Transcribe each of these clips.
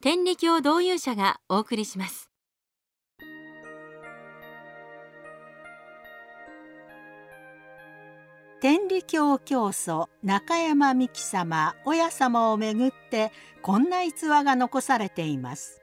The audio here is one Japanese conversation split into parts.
天理教導遊者がお送りします。天理教教祖中山美紀様親様をめぐってこんな逸話が残されています。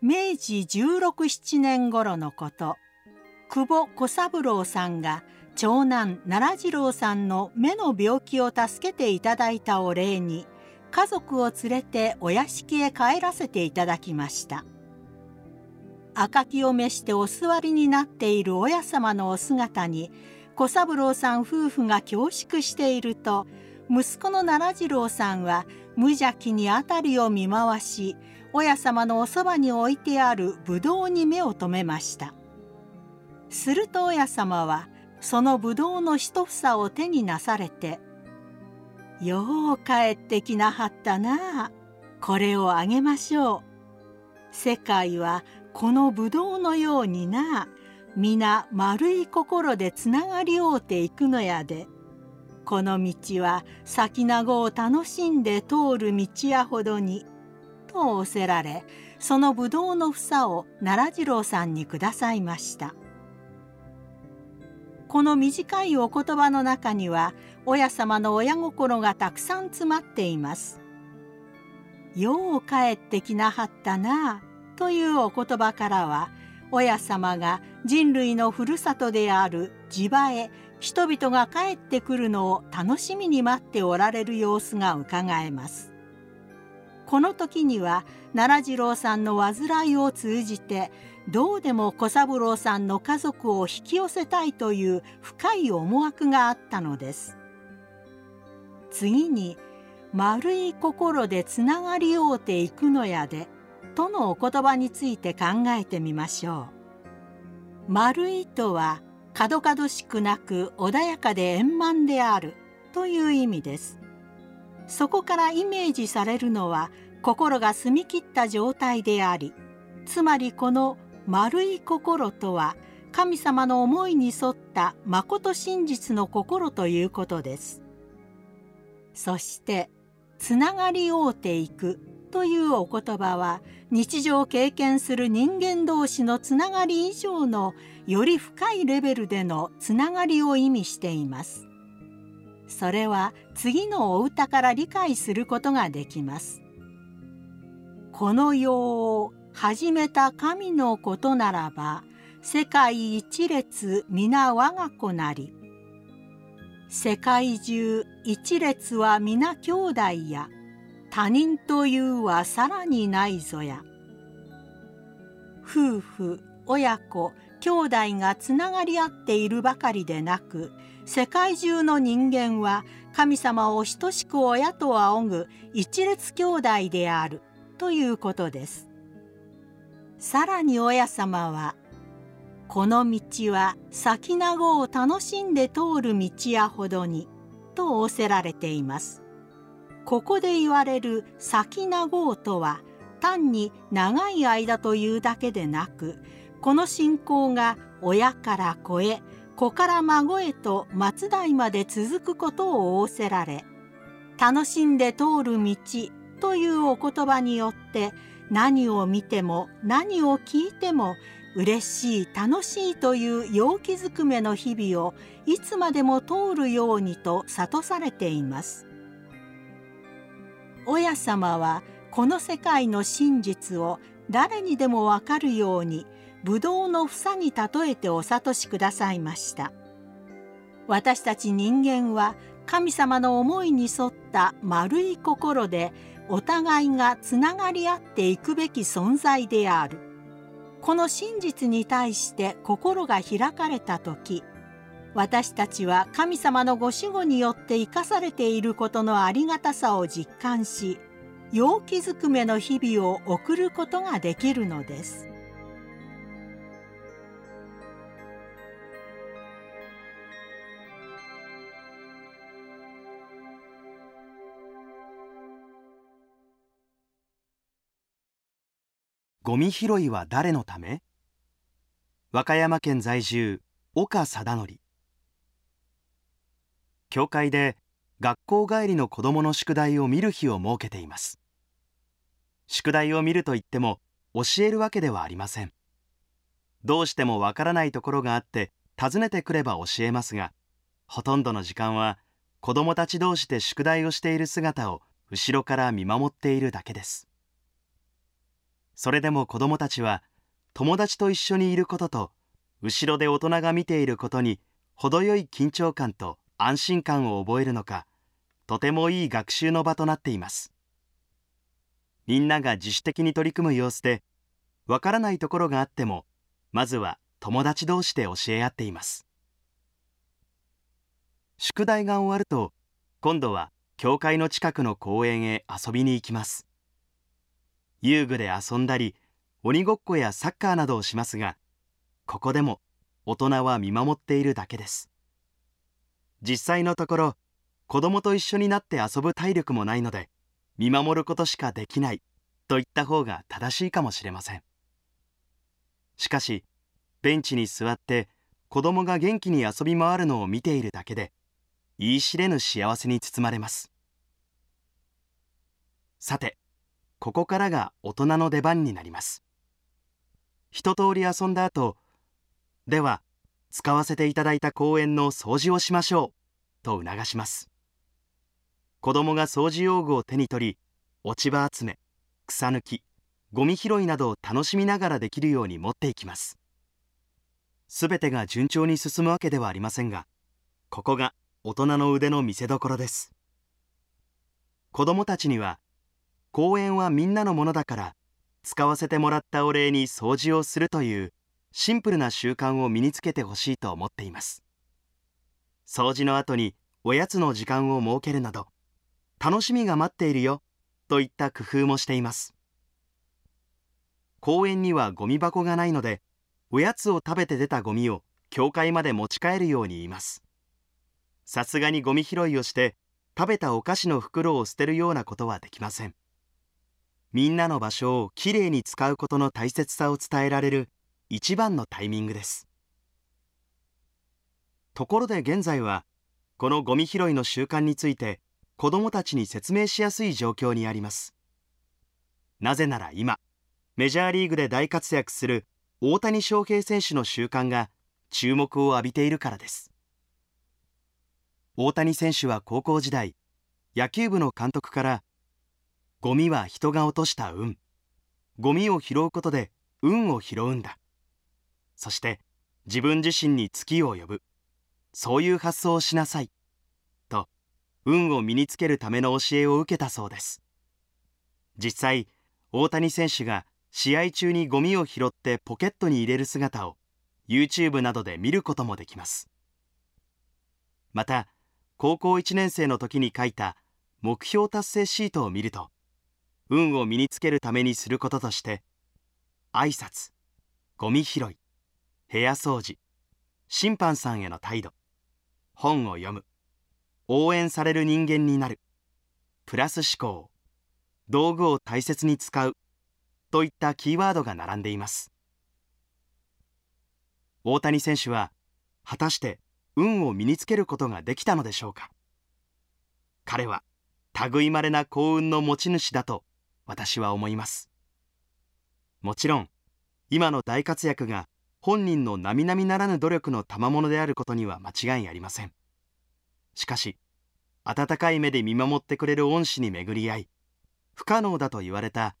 明治1617年頃のこと久保小三郎さんが長男奈良次郎さんの目の病気を助けていただいたお礼に家族を連れてお屋敷へ帰らせていただきました。赤きを召してお座りになっている親様のお姿に小三郎さん夫婦が恐縮していると息子の奈良次郎さんは無邪気に辺りを見回し親様のおそばに置いてあるぶどうに目を留めました。すると親様はそのぶどうの一房を手になされて「よう帰ってきなはったなこれをあげましょう」「世界はこのぶどうのようにな皆丸い心でつながり合うていくのやで。この道は先長を楽しんで通る道やほどに」と仰せられそのぶどうの房を奈良次郎さんにくださいました。この短いお言葉の中には親様の親心がたくさん詰まっています。よう帰ってきなはったなあというお言葉からは親様が人類のふるさとである地場へ人々が帰ってくるのを楽しみに待っておられる様子がうかがえます。この時には奈良次郎さんの患いを通じてどうでも小三郎さんの家族を引き寄せたいという深い思惑があったのです。次に「丸い心でつながり合うていくのやで」とのお言葉について考えてみましょう。丸いとは角々しくなく穏やかで円満であるという意味です。そこからイメージされるのは心が澄み切った状態でありつまりこの丸い心とは神様の思いに沿った誠真実の心ということです。そしてつながり合うていくというお言葉は日常を経験する人間同士のつながり以上のより深いレベルでのつながりを意味しています。それは次のお歌から理解することができます。この世を始めた神のことならば世界一列皆我が子なり世界中一列は皆兄弟や他人というはさらにないぞや夫婦親子兄弟がつながり合っているばかりでなく世界中の人間は神様を等しく親と仰ぐ一列兄弟であるということです。さらに親様は「この道は先長を楽しんで通る道やほどに」と仰せられています。ここで言われる「先長とは単に長い間というだけでなくこの信仰が親から子へ子から孫へと末代まで続くことを仰せられ楽しんで通る道というお言葉によって何を見ても何を聞いても嬉しい楽しいという陽気づくめの日々をいつまでも通るようにと諭されています。親様はこの世界の真実を誰にでもわかるようにぶどうの房に例えてお諭しくださいました。私たち人間は神様の思いに沿った丸い心でお互いがつながり合っていくべき存在である。この真実に対して心が開かれた時私たちは神様のご守護によって生かされていることのありがたさを実感し陽気づくめの日々を送ることができるのです。ゴミ拾いは誰のため？和歌山県在住岡貞則。教会で学校帰りの子どもの宿題を見る日を設けています。宿題を見るといっても教えるわけではありません。どうしてもわからないところがあって尋ねてくれば教えますがほとんどの時間は子どもたち同士で宿題をしている姿を後ろから見守っているだけです。それでも子どもたちは友達と一緒にいることと後ろで大人が見ていることに程よい緊張感と安心感を覚えるのかとてもいい学習の場となっています。みんなが自主的に取り組む様子でわからないところがあってもまずは友達同士で教え合っています。宿題が終わると今度は教会の近くの公園へ遊びに行きます。遊具で遊んだり鬼ごっこやサッカーなどをしますがここでも大人は見守っているだけです。実際のところ子供と一緒になって遊ぶ体力もないので見守ることしかできないと言った方が正しいかもしれません。しかしベンチに座って子供が元気に遊び回るのを見ているだけで言い知れぬ幸せに包まれます。さてここからが大人の出番になります。一通り遊んだ後では使わせていただいた公園の掃除をしましょうと促します。子供が掃除用具を手に取り落ち葉集め草抜きゴミ拾いなどを楽しみながらできるように持っていきます。すべてが順調に進むわけではありませんがここが大人の腕の見せ所です。子供たちには公園はみんなのものだから使わせてもらったお礼に掃除をするというシンプルな習慣を身につけてほしいと思っています。掃除の後におやつの時間を設けるなど楽しみが待っているよといった工夫もしています。公園にはゴミ箱がないのでおやつを食べて出たゴミを教会まで持ち帰るように言います。さすがにゴミ拾いをして食べたお菓子の袋を捨てるようなことはできません。みんなの場所をきれいに使うことの大切さを伝えられる一番のタイミングです。ところで現在はこのゴミ拾いの習慣について子どもたちに説明しやすい状況にあります。なぜなら今メジャーリーグで大活躍する大谷翔平選手の習慣が注目を浴びているからです。大谷選手は高校時代野球部の監督からゴミは人が落とした運。ゴミを拾うことで運を拾うんだ。そして自分自身に月を呼ぶ。そういう発想をしなさい。と運を身につけるための教えを受けたそうです。実際大谷選手が試合中にゴミを拾ってポケットに入れる姿を YouTube などで見ることもできます。また高校1年生の時に書いた目標達成シートを見ると運を身につけるためにすることとして挨拶ゴミ拾い部屋掃除審判さんへの態度本を読む応援される人間になるプラス思考道具を大切に使うといったキーワードが並んでいます。大谷選手は果たして運を身につけることができたのでしょうか。彼は類まれな幸運の持ち主だと私は思います。もちろん今の大活躍が本人の並々ならぬ努力の賜物であることには間違いありません。しかし温かい目で見守ってくれる恩師に巡り合い不可能だと言われた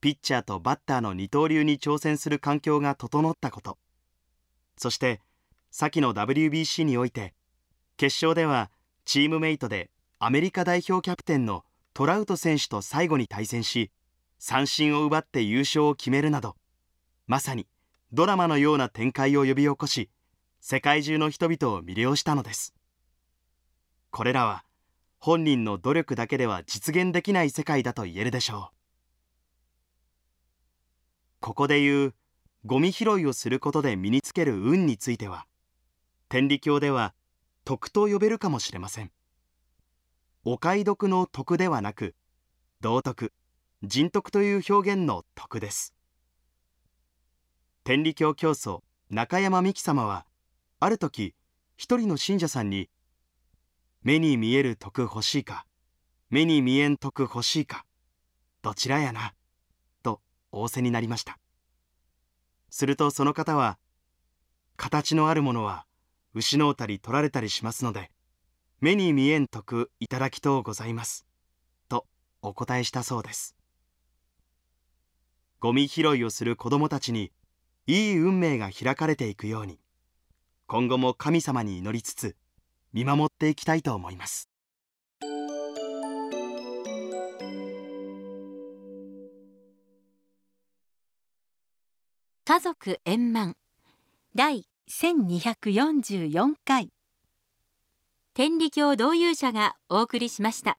ピッチャーとバッターの二刀流に挑戦する環境が整ったことそして先の WBC において決勝ではチームメイトでアメリカ代表キャプテンのトラウト選手と最後に対戦し三振を奪って優勝を決めるなどまさにドラマのような展開を呼び起こし世界中の人々を魅了したのです。これらは本人の努力だけでは実現できない世界だと言えるでしょう。ここで言うゴミ拾いをすることで身につける運については天理教では徳と呼べるかもしれません。お買い得の徳ではなく道徳人徳という表現の徳です。天理教教祖中山美紀様はある時一人の信者さんに「目に見える徳欲しいか目に見えん徳欲しいかどちらやな」と仰せになりました。するとその方は「形のあるものは失うたり取られたりしますので目に見えん徳いただきとうございます」とお答えしたそうです。ゴミ拾いをする子どもたちにいい運命が開かれていくように今後も神様に祈りつつ見守っていきたいと思います。家族円満第1244回。天理教導遊者がお送りしました。